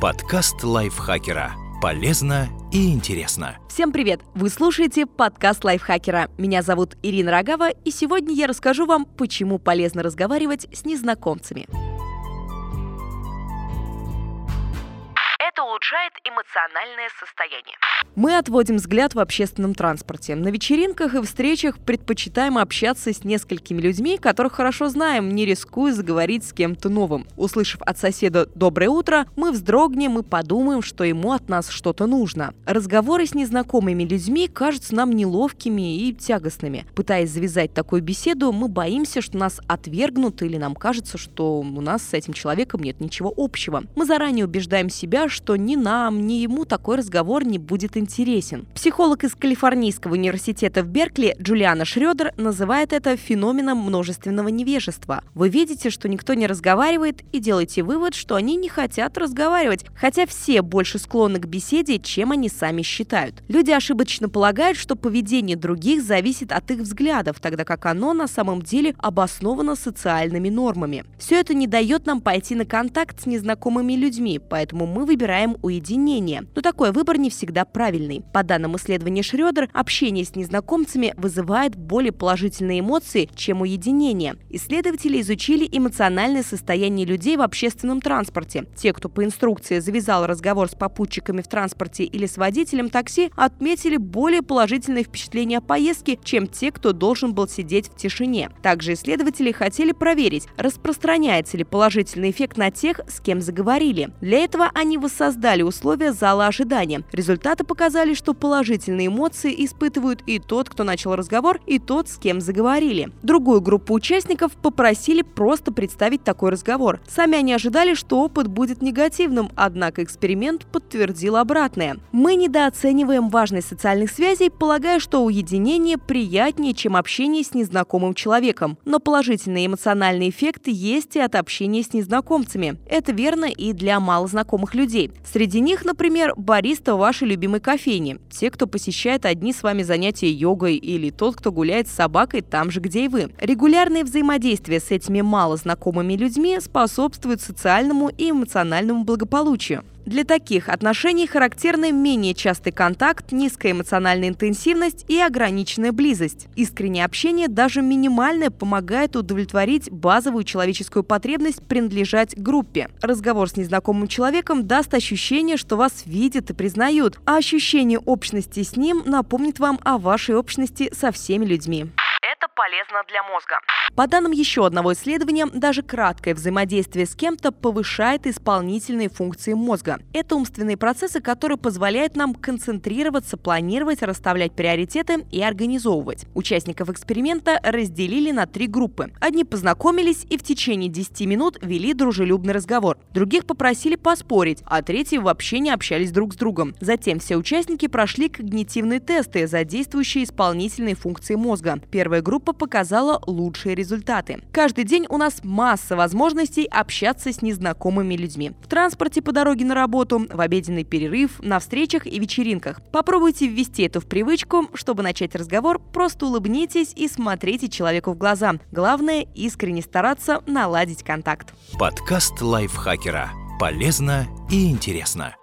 Подкаст лайфхакера. Полезно и интересно. Всем привет! Вы слушаете подкаст лайфхакера. Меня зовут Ирина Рогава, и сегодня я расскажу вам, почему полезно разговаривать с незнакомцами. Улучшает эмоциональное состояние. Мы отводим взгляд в общественном транспорте. На вечеринках и встречах предпочитаем общаться с несколькими людьми, которых хорошо знаем, не рискуя заговорить с кем-то новым. Услышав от соседа «доброе утро», мы вздрогнем и подумаем, что ему от нас что-то нужно. Разговоры с незнакомыми людьми кажутся нам неловкими и тягостными. Пытаясь завязать такую беседу, мы боимся, что нас отвергнут или нам кажется, что у нас с этим человеком нет ничего общего. Мы заранее убеждаем себя, что ни нам, ни ему такой разговор не будет интересен. Психолог из Калифорнийского университета в Беркли Джулиана Шредер называет это феноменом множественного невежества. Вы видите, что никто не разговаривает и делаете вывод, что они не хотят разговаривать, хотя все больше склонны к беседе, чем они сами считают. Люди ошибочно полагают, что поведение других зависит от их взглядов, тогда как оно на самом деле обосновано социальными нормами. Все это не дает нам пойти на контакт с незнакомыми людьми, поэтому мы выбираем уединение. Но такой выбор не всегда правильный. По данным исследования Шредер, общение с незнакомцами вызывает более положительные эмоции, чем уединение. Исследователи изучили эмоциональное состояние людей в общественном транспорте. Те, кто по инструкции завязал разговор с попутчиками в транспорте или с водителем такси, отметили более положительные впечатления о поездке, чем те, кто должен был сидеть в тишине. Также исследователи хотели проверить, распространяется ли положительный эффект на тех, с кем заговорили. Для этого они воссоздали условия зала ожидания. Результаты показали, что положительные эмоции испытывают и тот, кто начал разговор, и тот, с кем заговорили. Другую группу участников попросили просто представить такой разговор. Сами они ожидали, что опыт будет негативным, однако эксперимент подтвердил обратное. Мы недооцениваем важность социальных связей, полагая, что уединение приятнее, чем общение с незнакомым человеком. Но положительные эмоциональные эффекты есть и от общения с незнакомцами. Это верно и для малознакомых людей. Них, например, бариста вашей любимой кофейне, те, кто посещает одни с вами занятия йогой или тот, кто гуляет с собакой там же, где и вы. Регулярное взаимодействие с этими мало знакомыми людьми способствует социальному и эмоциональному благополучию. Для таких отношений характерны менее частый контакт, низкая эмоциональная интенсивность и ограниченная близость. Искреннее общение, даже минимальное, помогает удовлетворить базовую человеческую потребность принадлежать группе. Разговор с незнакомым человеком даст ощущение, что вас видят и признают, а ощущение общности с ним напомнит вам о вашей общности со всеми людьми это полезно для мозга. По данным еще одного исследования, даже краткое взаимодействие с кем-то повышает исполнительные функции мозга. Это умственные процессы, которые позволяют нам концентрироваться, планировать, расставлять приоритеты и организовывать. Участников эксперимента разделили на три группы. Одни познакомились и в течение 10 минут вели дружелюбный разговор. Других попросили поспорить, а третьи вообще не общались друг с другом. Затем все участники прошли когнитивные тесты, задействующие исполнительные функции мозга. Первая группа показала лучшие результаты. Каждый день у нас масса возможностей общаться с незнакомыми людьми. В транспорте по дороге на работу, в обеденный перерыв, на встречах и вечеринках. Попробуйте ввести это в привычку. Чтобы начать разговор, просто улыбнитесь и смотрите человеку в глаза. Главное – искренне стараться наладить контакт. Подкаст лайфхакера. Полезно и интересно.